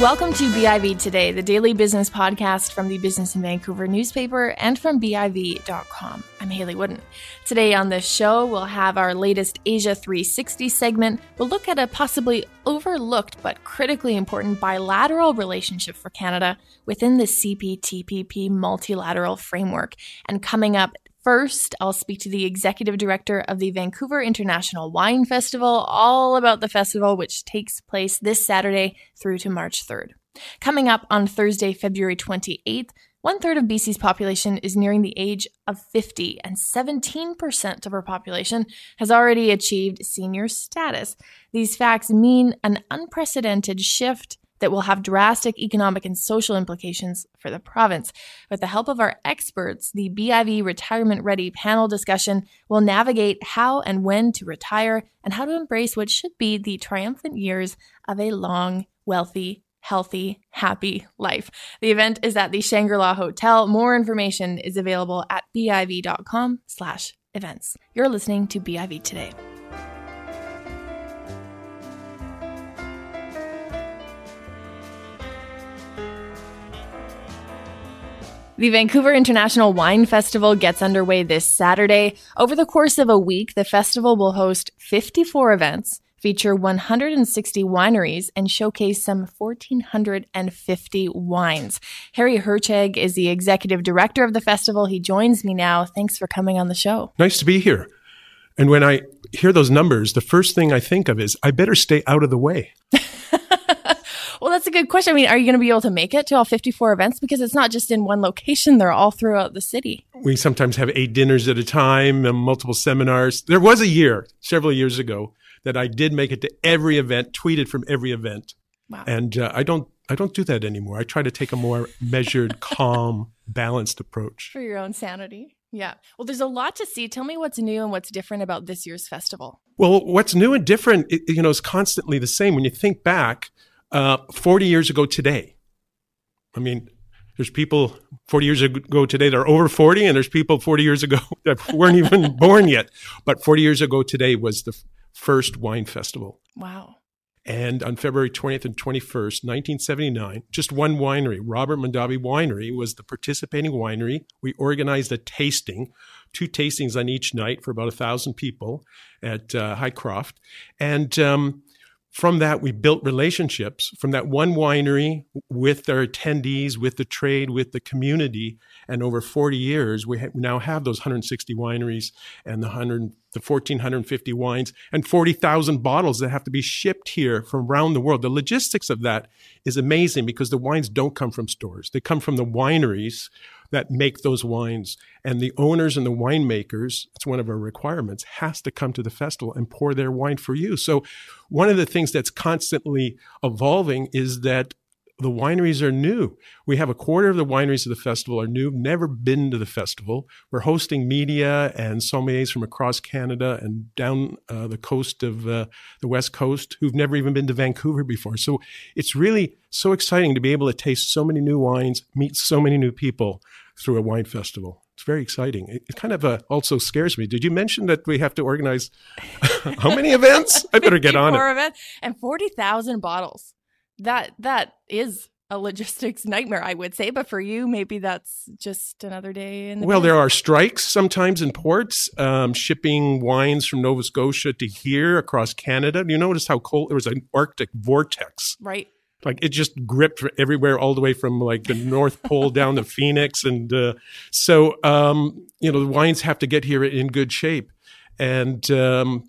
Welcome to BIV Today, the daily business podcast from the Business in Vancouver newspaper and from BIV.com. I'm Hayley Woodin. Today on this show, we'll have our latest Asia 360 segment. We'll look at a possibly overlooked but critically important bilateral relationship for Canada within the CPTPP multilateral framework. And coming up First, I'll speak to the executive director of the Vancouver International Wine Festival, all about the festival, which takes place this Saturday through to March 3rd. Coming up on Thursday, February 28th, one third of BC's population is nearing the age of 50, and 17% of our population has already achieved senior status. These facts mean an unprecedented shift that will have drastic economic and social implications for the province. With the help of our experts, the BIV Retirement Ready panel discussion will navigate how and when to retire and how to embrace what should be the triumphant years of a long, wealthy, healthy, happy life. The event is at the Shangri-La Hotel. More information is available at biv.com slash events. You're listening to BIV Today. The Vancouver International Wine Festival gets underway this Saturday. Over the course of a week, the festival will host 54 events, feature 160 wineries, and showcase some 1,450 wines. Harry Hertscheg is the executive director of the festival. He joins me now. Thanks for coming on the show. Nice to be here. And when I hear those numbers, the first thing I think of is I better stay out of the way. Well, that's a good question. I mean, are you going to be able to make it to all 54 events? Because it's not just in one location, they're all throughout the city. We sometimes have eight dinners at a time and multiple seminars. There was a year, several years ago, that I did make it to every event, tweeted from every event. Wow. And uh, I don't I don't do that anymore. I try to take a more measured, calm, balanced approach. For your own sanity. Yeah. Well, there's a lot to see. Tell me what's new and what's different about this year's festival. Well, what's new and different, you know, is constantly the same. When you think back, uh, 40 years ago today. I mean, there's people 40 years ago today that are over 40, and there's people 40 years ago that weren't even born yet. But 40 years ago today was the f- first wine festival. Wow. And on February 20th and 21st, 1979, just one winery, Robert Mondavi Winery, was the participating winery. We organized a tasting, two tastings on each night for about a thousand people at uh, Hycroft. And um, from that, we built relationships from that one winery with their attendees, with the trade, with the community. And over 40 years, we ha- now have those 160 wineries and the 100, the 1,450 wines and 40,000 bottles that have to be shipped here from around the world. The logistics of that is amazing because the wines don't come from stores. They come from the wineries that make those wines. And the owners and the winemakers, it's one of our requirements, has to come to the festival and pour their wine for you. So one of the things that's constantly evolving is that the wineries are new. We have a quarter of the wineries of the festival are new, never been to the festival. We're hosting media and sommeliers from across Canada and down uh, the coast of uh, the West Coast who've never even been to Vancouver before. So it's really so exciting to be able to taste so many new wines, meet so many new people through a wine festival. It's very exciting. It, it kind of uh, also scares me. Did you mention that we have to organize how many events? I better get on it. Events and 40,000 bottles. That that is a logistics nightmare, I would say. But for you, maybe that's just another day. In the well, there are strikes sometimes in ports, um, shipping wines from Nova Scotia to here across Canada. You notice how cold there was an Arctic vortex, right? Like it just gripped everywhere all the way from like the north pole down to phoenix and uh, so um, you know the wines have to get here in good shape and um,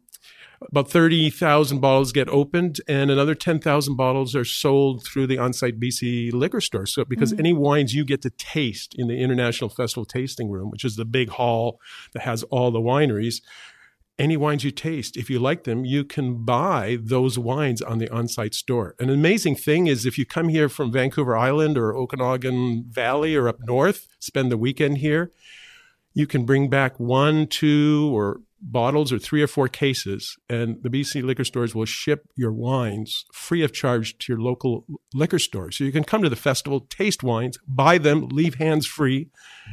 about 30,000 bottles get opened and another 10,000 bottles are sold through the on-site BC liquor store. So because mm-hmm. any wines you get to taste in the International Festival Tasting Room, which is the big hall that has all the wineries, any wines you taste, if you like them, you can buy those wines on the on-site store. An amazing thing is if you come here from Vancouver Island or Okanagan Valley or up north, spend the weekend here, you can bring back one, two, or bottles or three or four cases, and the BC liquor stores will ship your wines free of charge to your local liquor store. So you can come to the festival, taste wines, buy them, leave hands free.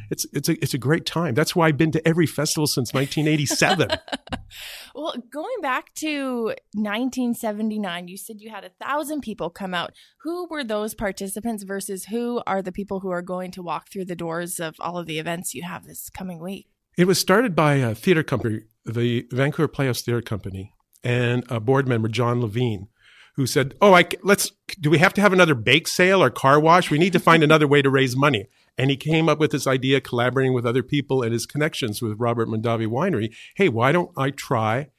It's it's a it's a great time. That's why I've been to every festival since 1987. Well, going back to 1979, you said you had a thousand people come out. Who were those participants versus who are the people who are going to walk through the doors of all of the events you have this coming week? It was started by a theater company, the Vancouver Playhouse Theater Company, and a board member, John Levine, who said, "Oh, I let's do we have to have another bake sale or car wash? We need to find another way to raise money." And he came up with this idea, collaborating with other people and his connections with Robert Mondavi Winery. Hey, why don't I try?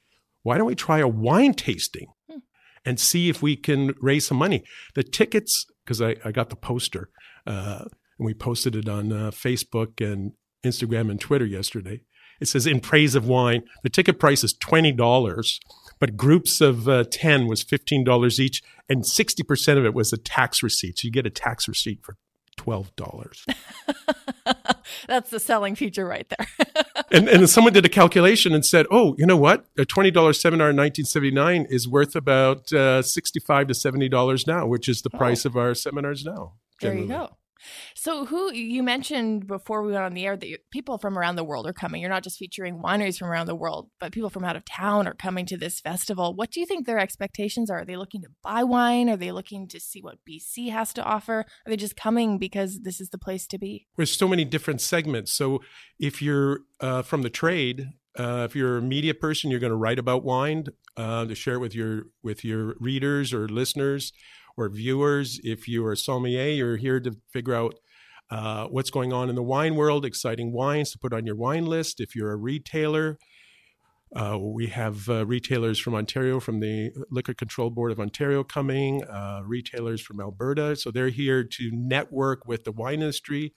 Why don't we try a wine tasting hmm. and see if we can raise some money? The tickets, because I, I got the poster, uh, and we posted it on uh, Facebook and Instagram and Twitter yesterday. It says in praise of wine. The ticket price is twenty dollars, but groups of uh, ten was fifteen dollars each, and sixty percent of it was a tax receipt. So you get a tax receipt for twelve dollars. That's the selling feature right there. and and someone did a calculation and said, oh, you know what? A twenty dollars seminar in nineteen seventy nine is worth about uh, sixty five to seventy dollars now, which is the oh. price of our seminars now. Generally. There you go. So, who you mentioned before we went on the air that people from around the world are coming. You're not just featuring wineries from around the world, but people from out of town are coming to this festival. What do you think their expectations are? Are they looking to buy wine? Are they looking to see what BC has to offer? Are they just coming because this is the place to be? There's so many different segments. So, if you're uh, from the trade, uh, if you're a media person, you're going to write about wine uh, to share it with your with your readers or listeners or viewers. If you're a sommelier, you're here to figure out uh, what's going on in the wine world, exciting wines to put on your wine list. If you're a retailer, uh, we have uh, retailers from Ontario, from the Liquor Control Board of Ontario coming, uh, retailers from Alberta. So they're here to network with the wine industry.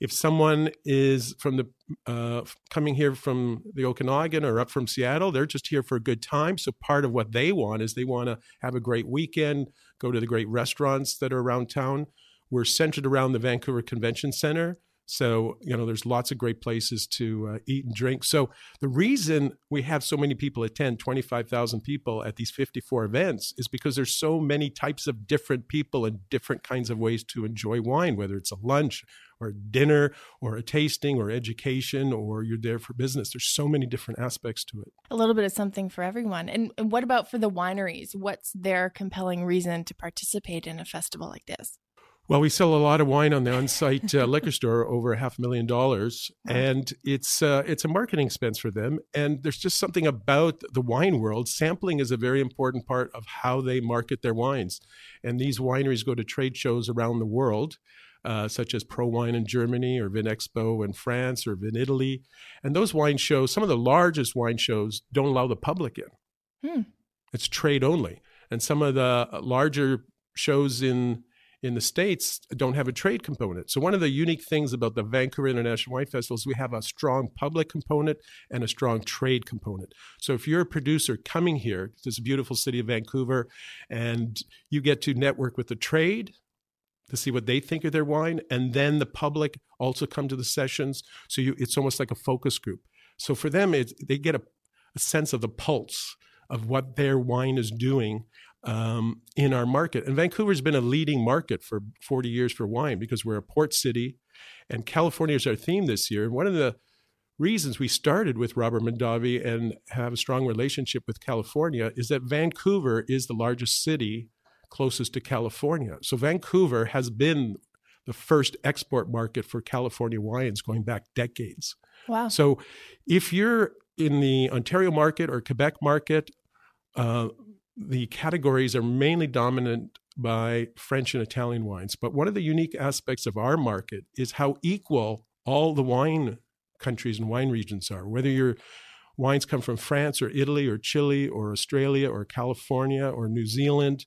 If someone is from the uh, coming here from the Okanagan or up from Seattle, they're just here for a good time. So part of what they want is they want to have a great weekend, go to the great restaurants that are around town. We're centered around the Vancouver Convention Center. So, you know, there's lots of great places to uh, eat and drink. So, the reason we have so many people attend 25,000 people at these 54 events is because there's so many types of different people and different kinds of ways to enjoy wine, whether it's a lunch or a dinner or a tasting or education or you're there for business. There's so many different aspects to it. A little bit of something for everyone. And, and what about for the wineries? What's their compelling reason to participate in a festival like this? Well, we sell a lot of wine on the on-site uh, liquor store, over a half a million dollars, and it's uh, it's a marketing expense for them. And there's just something about the wine world. Sampling is a very important part of how they market their wines. And these wineries go to trade shows around the world, uh, such as ProWein in Germany or Vinexpo in France or Vinitaly. And those wine shows, some of the largest wine shows, don't allow the public in. Hmm. It's trade only. And some of the larger shows in in the States don't have a trade component. So, one of the unique things about the Vancouver International Wine Festival is we have a strong public component and a strong trade component. So, if you're a producer coming here to this beautiful city of Vancouver and you get to network with the trade, to see what they think of their wine, and then the public also come to the sessions. So you, it's almost like a focus group. So for them, they get a, a sense of the pulse of what their wine is doing um, in our market. And Vancouver's been a leading market for 40 years for wine because we're a port city, and California is our theme this year. And one of the reasons we started with Robert Mondavi and have a strong relationship with California is that Vancouver is the largest city closest to California. So Vancouver has been the first export market for California wines going back decades. Wow. So if you're in the Ontario market or Quebec market, uh, the categories are mainly dominant by French and Italian wines. But one of the unique aspects of our market is how equal all the wine countries and wine regions are. Whether your wines come from France or Italy or Chile or Australia or California or New Zealand,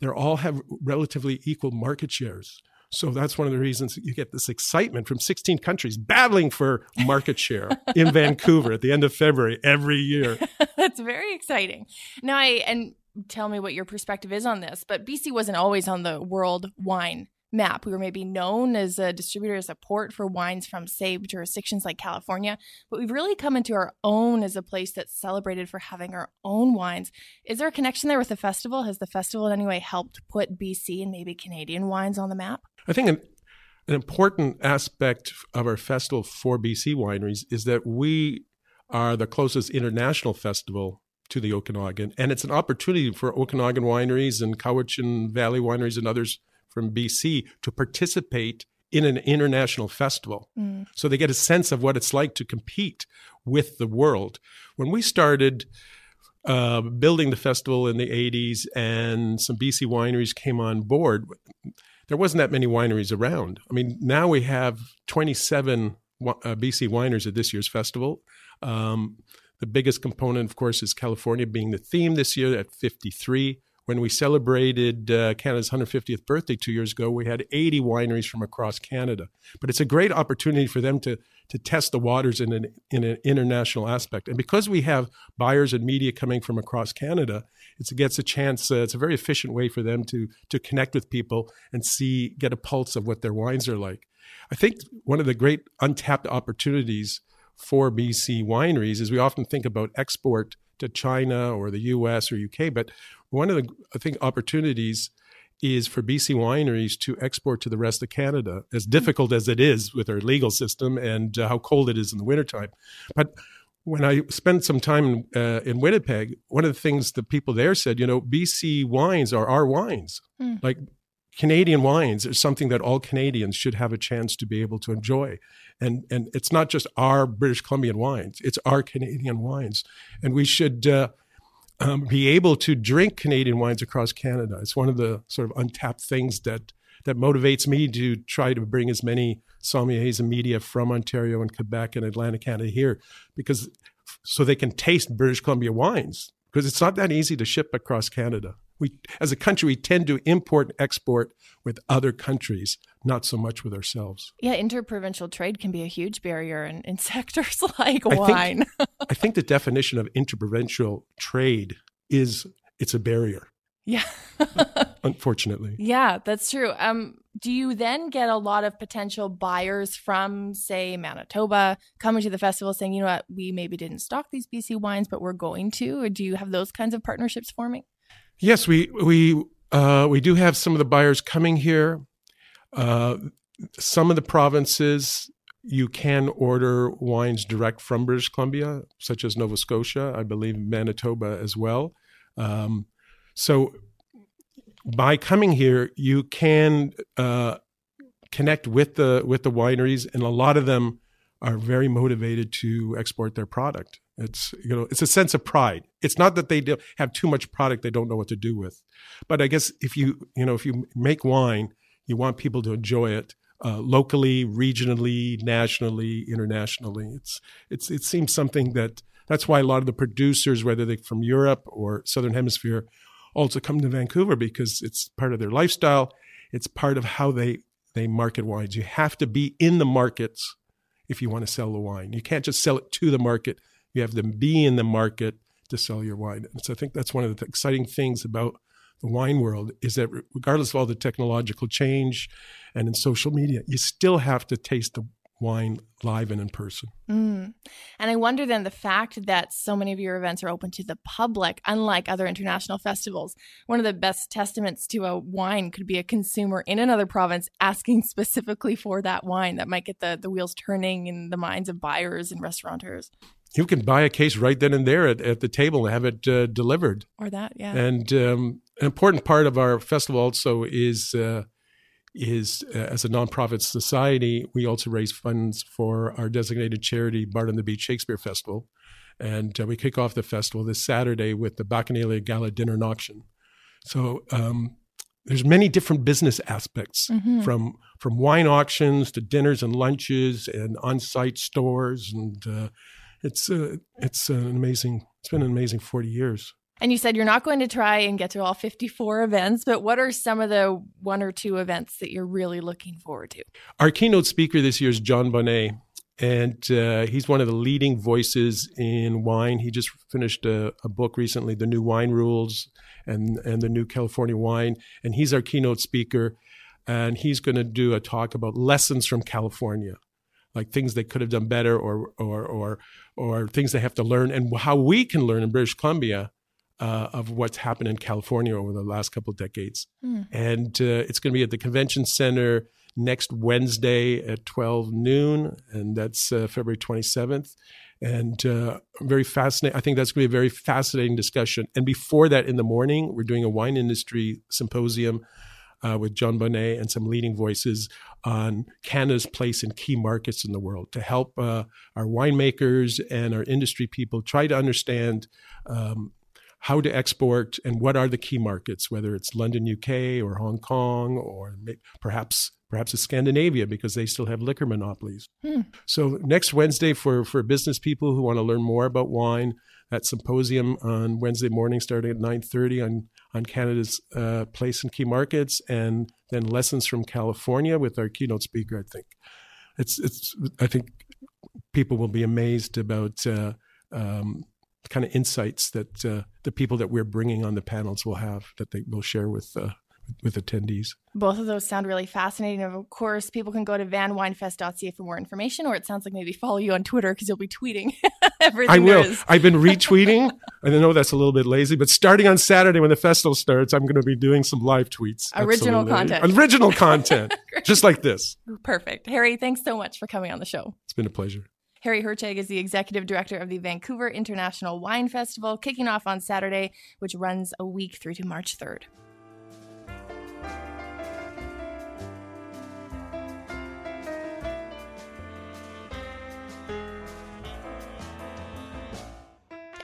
they all have relatively equal market shares. So that's one of the reasons you get this excitement from 16 countries battling for market share in Vancouver at the end of February every year. that's very exciting. Now, I and tell me what your perspective is on this, but BC wasn't always on the world wine map. We were maybe known as a distributor, as a port for wines from, say, jurisdictions like California, but we've really come into our own as a place that's celebrated for having our own wines. Is there a connection there with the festival? Has the festival in any way helped put BC and maybe Canadian wines on the map? I think an, an important aspect of our festival for BC wineries is that we are the closest international festival to the Okanagan, and it's an opportunity for Okanagan wineries and Cowichan Valley wineries and others from BC to participate in an international festival. Mm. So they get a sense of what it's like to compete with the world. When we started uh, building the festival in the 80s and some BC wineries came on board, there wasn't that many wineries around. I mean, now we have 27 uh, BC wineries at this year's festival. Um, the biggest component, of course, is California being the theme this year at 53. When we celebrated uh, Canada's 150th birthday two years ago, we had 80 wineries from across Canada. But it's a great opportunity for them to to test the waters in an in an international aspect. And because we have buyers and media coming from across Canada, it gets a chance. Uh, it's a very efficient way for them to to connect with people and see get a pulse of what their wines are like. I think one of the great untapped opportunities for BC wineries is we often think about export to China or the US or UK, but one of the I think opportunities is for BC wineries to export to the rest of Canada, as difficult as it is with our legal system and uh, how cold it is in the wintertime. But when I spent some time uh, in Winnipeg, one of the things the people there said, you know, BC wines are our wines. Mm. Like Canadian wines is something that all Canadians should have a chance to be able to enjoy. And, and it's not just our British Columbian wines, it's our Canadian wines. And we should uh, um, be able to drink Canadian wines across Canada. It's one of the sort of untapped things that, that motivates me to try to bring as many sommeliers and media from Ontario and Quebec and Atlantic Canada here because so they can taste British Columbia wines because it's not that easy to ship across Canada. We, as a country, we tend to import and export with other countries, not so much with ourselves. Yeah, interprovincial trade can be a huge barrier in, in sectors like I wine. Think, I think the definition of interprovincial trade is it's a barrier. Yeah. Unfortunately. Yeah, that's true. Um, do you then get a lot of potential buyers from, say, Manitoba coming to the festival saying, you know what, we maybe didn't stock these BC wines, but we're going to? Or do you have those kinds of partnerships forming? Yes, we we uh, we do have some of the buyers coming here. Uh, some of the provinces you can order wines direct from British Columbia, such as Nova Scotia, I believe Manitoba as well. Um, so by coming here, you can uh, connect with the with the wineries, and a lot of them are very motivated to export their product. It's you know it's a sense of pride. It's not that they have too much product they don't know what to do with, but I guess if you you know if you make wine, you want people to enjoy it uh, locally, regionally, nationally, internationally. It's it's it seems something that that's why a lot of the producers, whether they're from Europe or Southern Hemisphere, also come to Vancouver because it's part of their lifestyle. It's part of how they they market wines. You have to be in the markets if you want to sell the wine. You can't just sell it to the market you have to be in the market to sell your wine. And so I think that's one of the exciting things about the wine world is that regardless of all the technological change and in social media, you still have to taste the wine live and in person. Mm. And I wonder then the fact that so many of your events are open to the public, unlike other international festivals, one of the best testaments to a wine could be a consumer in another province asking specifically for that wine that might get the, the wheels turning in the minds of buyers and restaurateurs you can buy a case right then and there at, at the table and have it uh, delivered. Or that, yeah. And um, an important part of our festival also is uh, is uh, as a nonprofit society, we also raise funds for our designated charity, Bard on the Beach Shakespeare Festival, and uh, we kick off the festival this Saturday with the Bacchanalia Gala Dinner and Auction. So. Um, there's many different business aspects mm-hmm. from from wine auctions to dinners and lunches and on-site stores and uh, it's uh, it's an amazing. It's been an amazing forty years. And you said you're not going to try and get to all 54 events, but what are some of the one or two events that you're really looking forward to? Our keynote speaker this year is Jon Bonné, and uh, he's one of the leading voices in wine. He just finished a, a, book recently, The New Wine Rules and, and the New California Wine, and he's our keynote speaker. And he's going to do a talk about lessons from California like things they could have done better or or or or things they have to learn and how we can learn in British Columbia uh, of what's happened in California over the last couple of decades. Mm. And uh, it's going to be at the convention center next Wednesday at 12 noon, and that's uh, February 27th. And uh, very fascinating. I think that's going to be a very fascinating discussion. And before that, in the morning, we're doing a wine industry symposium uh, with Jon Bonné and some leading voices on Canada's place in key markets in the world to help uh, our winemakers and our industry people try to understand um, how to export and what are the key markets, whether it's London, UK, or Hong Kong, or perhaps perhaps it's Scandinavia because they still have liquor monopolies. Hmm. So next Wednesday for for business people who want to learn more about wine, that symposium on Wednesday morning starting at 9:30 on on Canada's uh, place in key markets, and then lessons from California with our keynote speaker. I think it's it's I think people will be amazed about uh, um, kind of insights that uh, the people that we're bringing on the panels will have that they will share with uh, with attendees. Both of those sound really fascinating. Of course, people can go to vanwinefest.ca for more information, or it sounds like maybe follow you on Twitter because you'll be tweeting everything. I will. I've been retweeting. I know that's a little bit lazy, but starting on Saturday when the festival starts, I'm going to be doing some live tweets. Original Absolutely. content. Original content, just like this. Perfect. Harry, thanks so much for coming on the show. It's been a pleasure. Harry Hertscheg is the executive director of the Vancouver International Wine Festival, kicking off on Saturday, which runs a week through to March 3rd.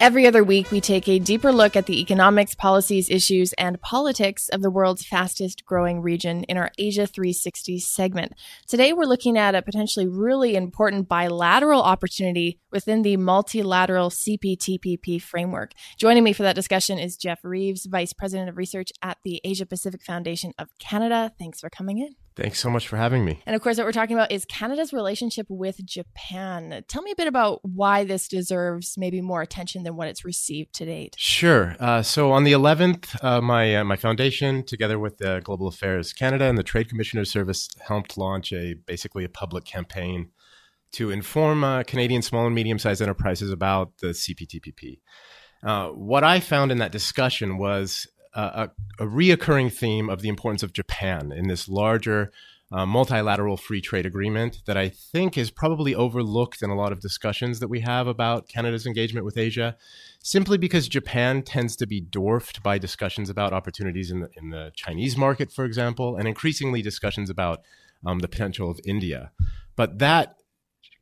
Every other week, we take a deeper look at the economics, policies, issues, and politics of the world's fastest growing region in our Asia 360 segment. Today, we're looking at a potentially really important bilateral opportunity within the multilateral CPTPP framework. Joining me for that discussion is Jeff Reeves, Vice President of Research at the Asia Pacific Foundation of Canada. Thanks for coming in. Thanks so much for having me. And of course, what we're talking about is Canada's relationship with Japan. Tell me a bit about why this deserves maybe more attention than what it's received to date. Sure. Uh, so on the 11th, uh, my uh, my foundation, together with the Global Affairs Canada and the Trade Commissioner Service, helped launch a basically a public campaign to inform uh, Canadian small and medium sized enterprises about the CPTPP. Uh, what I found in that discussion was a, a reoccurring theme of the importance of Japan in this larger uh, multilateral free trade agreement that I think is probably overlooked in a lot of discussions that we have about Canada's engagement with Asia, simply because Japan tends to be dwarfed by discussions about opportunities in the, in the Chinese market, for example, and increasingly discussions about um, the potential of India. But that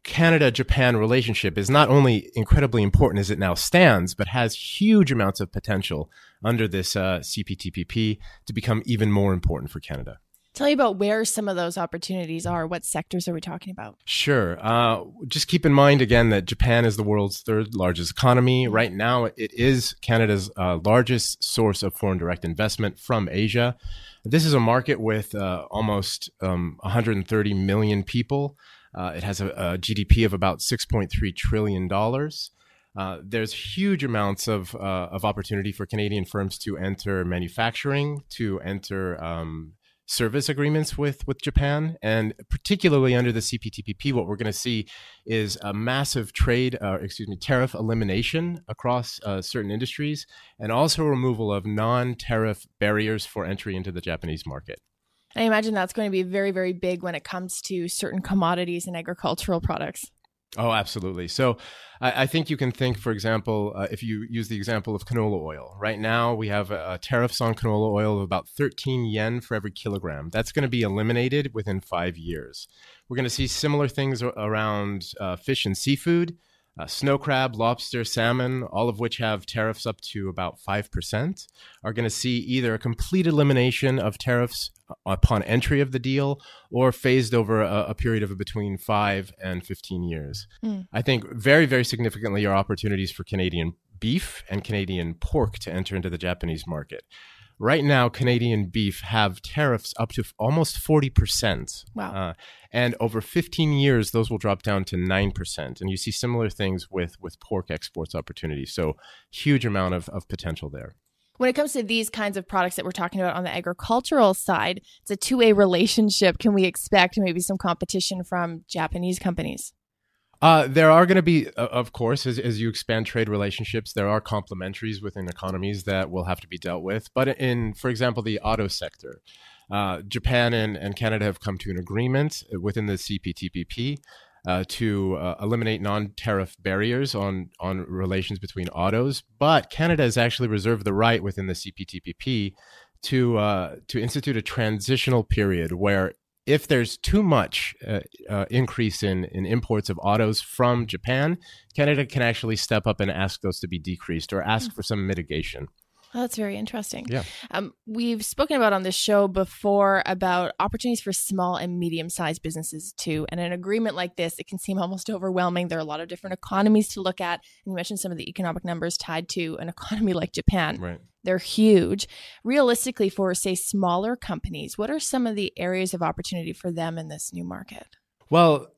Canada Japan relationship is not only incredibly important as it now stands, but has huge amounts of potential under this uh, CPTPP to become even more important for Canada. Tell me about where some of those opportunities are. What sectors are we talking about? Sure. Uh, just keep in mind again that Japan is the world's third largest economy. Right now, it is Canada's uh, largest source of foreign direct investment from Asia. This is a market with uh, almost um, 130 million people. Uh, it has a, a, GDP of about $6.3 trillion. Uh, there's huge amounts of, uh, of opportunity for Canadian firms to enter manufacturing, to enter um, service agreements with, with Japan. And particularly under the CPTPP, what we're going to see is a massive trade, uh, excuse me, tariff elimination across uh, certain industries, and also removal of non tariff barriers for entry into the Japanese market. I imagine that's going to be very, very big when it comes to certain commodities and agricultural products. Oh, absolutely. So I, I think you can think, for example, uh, if you use the example of canola oil. Right now, we have uh, tariffs on canola oil of about 13 yen for every kilogram. That's going to be eliminated within five years. We're going to see similar things around uh, fish and seafood uh, snow crab, lobster, salmon, all of which have tariffs up to about 5%, are going to see either a complete elimination of tariffs upon entry of the deal or phased over a, a period of between 5 and 15 years. Mm. I think very, very significantly are opportunities for Canadian beef and Canadian pork to enter into the Japanese market. Right now, Canadian beef have tariffs up to almost 40%. Wow. Uh, and over 15 years, those will drop down to 9%. And you see similar things with, with pork exports opportunities. So, huge amount of, of potential there. When it comes to these kinds of products that we're talking about on the agricultural side, it's a two way relationship. Can we expect maybe some competition from Japanese companies? Uh, there are going to be, uh, of course, as, as you expand trade relationships, there are complementaries within economies that will have to be dealt with. But in, for example, the auto sector, uh, Japan and, and Canada have come to an agreement within the CPTPP uh, to uh, eliminate non-tariff barriers on on relations between autos. But Canada has actually reserved the right within the CPTPP to uh, to institute a transitional period where if there's too much uh, uh, increase in, in imports of autos from Japan, Canada can actually step up and ask those to be decreased or ask for some mitigation. Oh, that's very interesting. Yeah. Um, we've spoken about on this show before about opportunities for small and medium sized businesses too. And an agreement like this, it can seem almost overwhelming. There are a lot of different economies to look at. And you mentioned some of the economic numbers tied to an economy like Japan. Right. They're huge. Realistically, for say smaller companies, what are some of the areas of opportunity for them in this new market? Well,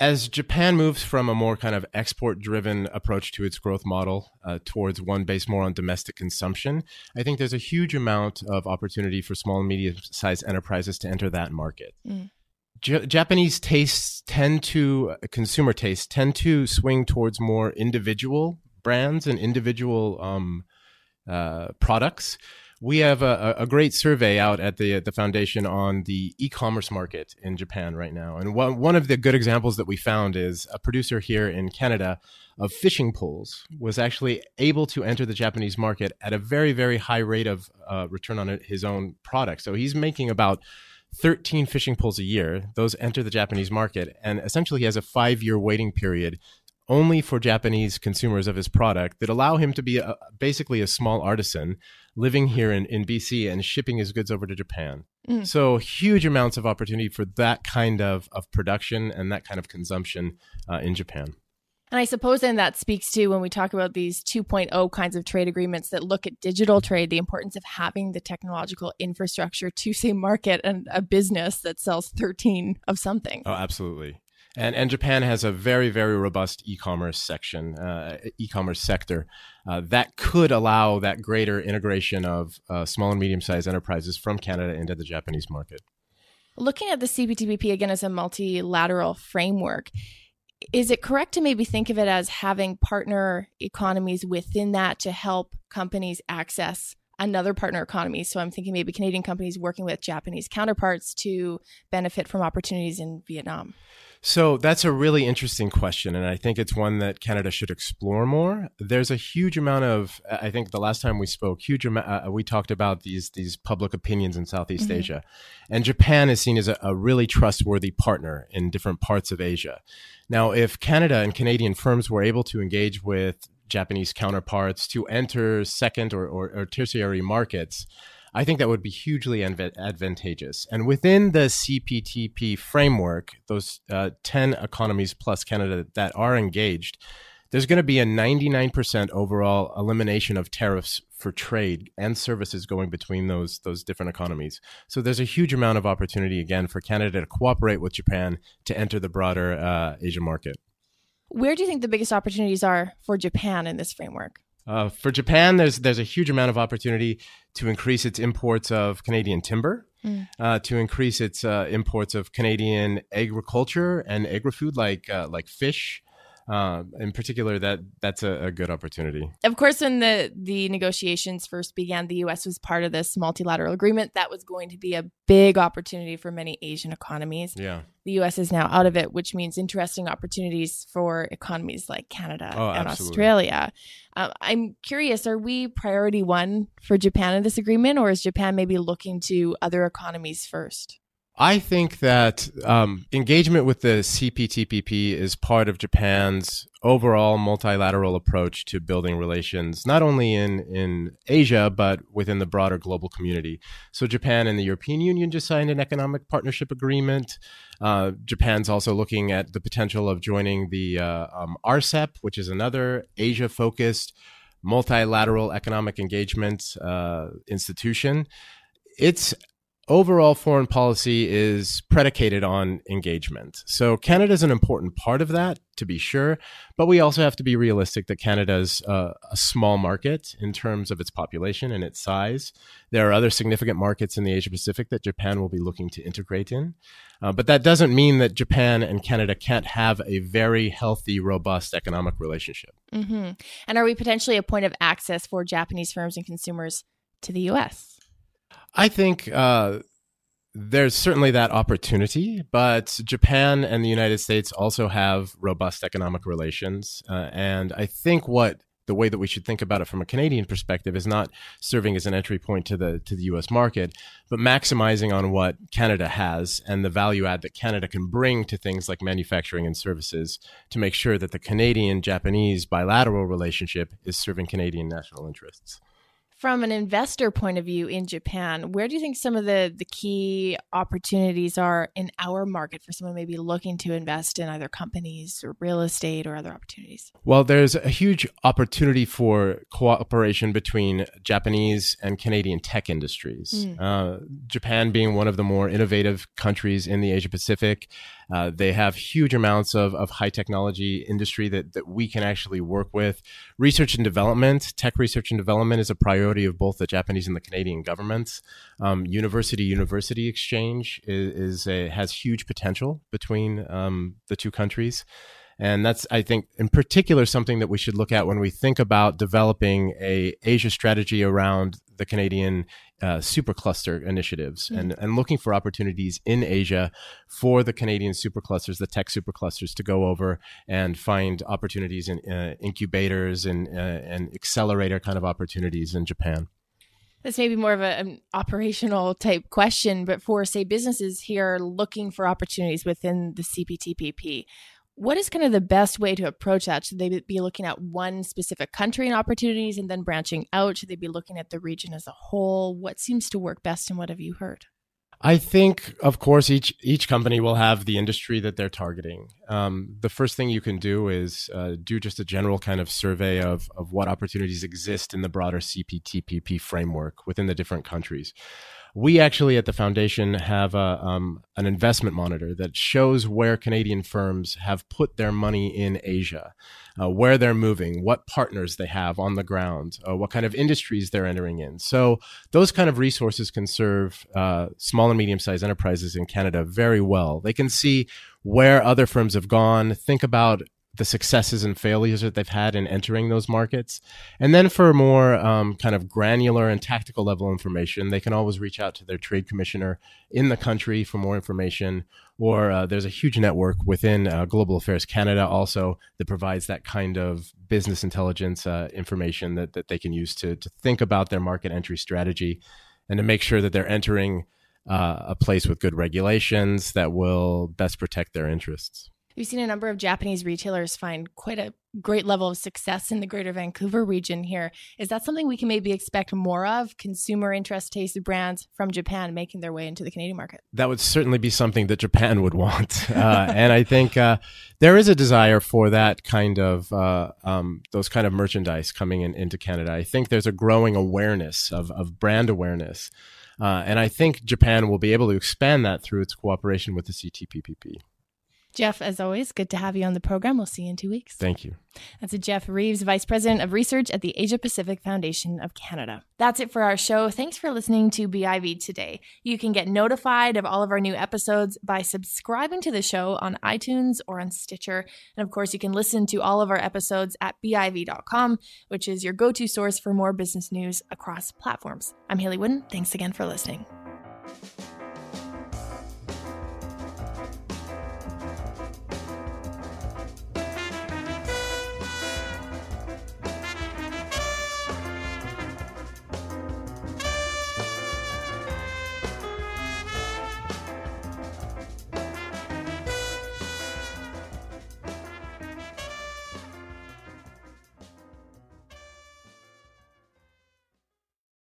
as Japan moves from a more kind of export driven approach to its growth model uh, towards one based more on domestic consumption, I think there's a huge amount of opportunity for small and medium sized enterprises to enter that market. Mm. J- Japanese tastes tend to, uh, consumer tastes tend to swing towards more individual brands and individual um, uh, products we have a, a, great survey out at the the foundation on the e-commerce market in Japan right now, and one one of the good examples that we found is a producer here in Canada of fishing poles was actually able to enter the Japanese market at a very very high rate of uh, return on his own product. So he's making about 13 fishing poles a year. Those enter the Japanese market, and essentially he has a five year waiting period only for Japanese consumers of his product that allow him to be a, basically a small artisan living here in, in BC and shipping his goods over to Japan. Mm. So huge amounts of opportunity for that kind of, of production and that kind of consumption uh, in Japan. And I suppose then that speaks to when we talk about these 2.0 kinds of trade agreements that look at digital trade, the importance of having the technological infrastructure to say market and a business that sells 13 of something. Oh, absolutely. And, and Japan has a very, very robust e-commerce section, uh, e-commerce sector uh, that could allow that greater integration of uh, small and medium-sized enterprises from Canada into the Japanese market. Looking at the CPTPP again as a multilateral framework, is it correct to maybe think of it as having partner economies within that to help companies access another partner economy. So I'm thinking maybe Canadian companies working with Japanese counterparts to benefit from opportunities in Vietnam. So that's a really interesting question, and I think it's one that Canada should explore more. There's a huge amount of, I think the last time we spoke, huge amount, uh, we talked about these these public opinions in Southeast mm-hmm. Asia, and Japan is seen as a, a really trustworthy partner in different parts of Asia. Now, if Canada and Canadian firms were able to engage with Japanese counterparts to enter second or, or, or tertiary markets, I think that would be hugely advantageous. And within the CPTP framework, those uh, 10 economies plus Canada that are engaged, there's going to be a 99% overall elimination of tariffs for trade and services going between those those different economies. So there's a huge amount of opportunity again for Canada to cooperate with Japan to enter the broader uh, market. Where do you think the biggest opportunities are for Japan in this framework? Uh, for Japan, there's there's a huge amount of opportunity to increase its imports of Canadian timber, mm. uh, to increase its uh, imports of Canadian agriculture and agri food like uh, like fish, uh, in particular, that that's a, a, good opportunity. Of course, when the the negotiations first began, the U.S. was part of this multilateral agreement. That was going to be a big opportunity for many Asian economies. Yeah, the U.S. is now out of it, which means interesting opportunities for economies like Canada oh, and absolutely. Australia. Uh, I'm curious: Are we priority one for Japan in this agreement, or is Japan maybe looking to other economies first? I think that um, engagement with the CPTPP is part of Japan's overall multilateral approach to building relations, not only in, in Asia, but within the broader global community. So, Japan and the European Union just signed an economic partnership agreement. Uh, Japan's also looking at the potential of joining the uh, um, RCEP, which is another Asia focused multilateral economic engagement uh, institution. It's overall foreign policy is predicated on engagement. So Canada is an important part of that, to be sure, but we also have to be realistic that Canada is a, a small market in terms of its population and its size. There are other significant markets in the Asia Pacific that Japan will be looking to integrate in. Uh, but that doesn't mean that Japan and Canada can't have a very healthy, robust economic relationship. Mm-hmm. And are we potentially a point of access for Japanese firms and consumers to the U.S.? I think uh, there's certainly that opportunity, but Japan and the United States also have robust economic relations. Uh, and I think what the way that we should think about it from a Canadian perspective is not serving as an entry point to the to the US market, but maximizing on what Canada has and the value add that Canada can bring to things like manufacturing and services to make sure that the Canadian Japanese bilateral relationship is serving Canadian national interests from an investor point of view in Japan, where do you think some of the, the key opportunities are in our market for someone maybe looking to invest in either companies or real estate or other opportunities? Well, there's a huge opportunity for cooperation between Japanese and Canadian tech industries. Mm. Uh, Japan being one of the more innovative countries in the Asia Pacific, uh, they have huge amounts of, of high technology industry that, that we can actually work with. Research and development, tech research and development is a priority of both the Japanese and the Canadian governments. Um, university university exchange is, is a, has huge potential between um, the two countries. And that's, I think, in particular, something that we should look at when we think about developing a Asia strategy around the Canadian uh, supercluster initiatives mm-hmm. and, and looking for opportunities in Asia for the Canadian superclusters, the tech superclusters, to go over and find opportunities in uh, incubators and, uh, and accelerator kind of opportunities in Japan. This may be more of a, an operational type question, but for, say, businesses here looking for opportunities within the CPTPP, what is kind of the best way to approach that? Should they be looking at one specific country and opportunities and then branching out? Should they be looking at the region as a whole? What seems to work best and what have you heard? I think, of course, each each company will have the industry that they're targeting. Um, the first thing you can do is uh, do just a general kind of survey of of what opportunities exist in the broader CPTPP framework within the different countries we actually at the foundation have a, um, an investment monitor that shows where Canadian firms have put their money in Asia, uh, where they're moving, what partners they have on the ground, uh, what kind of industries they're entering in. So those kind of resources can serve uh, small and medium sized enterprises in Canada very well. They can see where other firms have gone, think about the successes and failures that they've had in entering those markets. And then for more um, kind of granular and tactical level information, they can always reach out to their trade commissioner in the country for more information. Or uh, there's a huge network within uh, Global Affairs Canada also that provides that kind of business intelligence uh, information that, that they can use to, to think about their market entry strategy and to make sure that they're entering uh, a place with good regulations that will best protect their interests. We've seen a number of Japanese retailers find quite a great level of success in the greater Vancouver region here. Is that something we can maybe expect more of? Consumer interest tasted brands from Japan making their way into the Canadian market? That would certainly be something that Japan would want. Uh, and I think uh, there is a desire for that kind of, uh, um, those kind of merchandise coming in, into Canada. I think there's a growing awareness of, of brand awareness. Uh, and I think Japan will be able to expand that through its cooperation with the CTPPP. Jeff, as always, good to have you on the program. We'll see you in two weeks. Thank you. That's a Jeff Reeves, Vice President of Research at the Asia Pacific Foundation of Canada. That's it for our show. Thanks for listening to BIV today. You can get notified of all of our new episodes by subscribing to the show on iTunes or on Stitcher. And of course, you can listen to all of our episodes at BIV.com, which is your go to source for more business news across platforms. I'm Hayley Woodin. Thanks again for listening.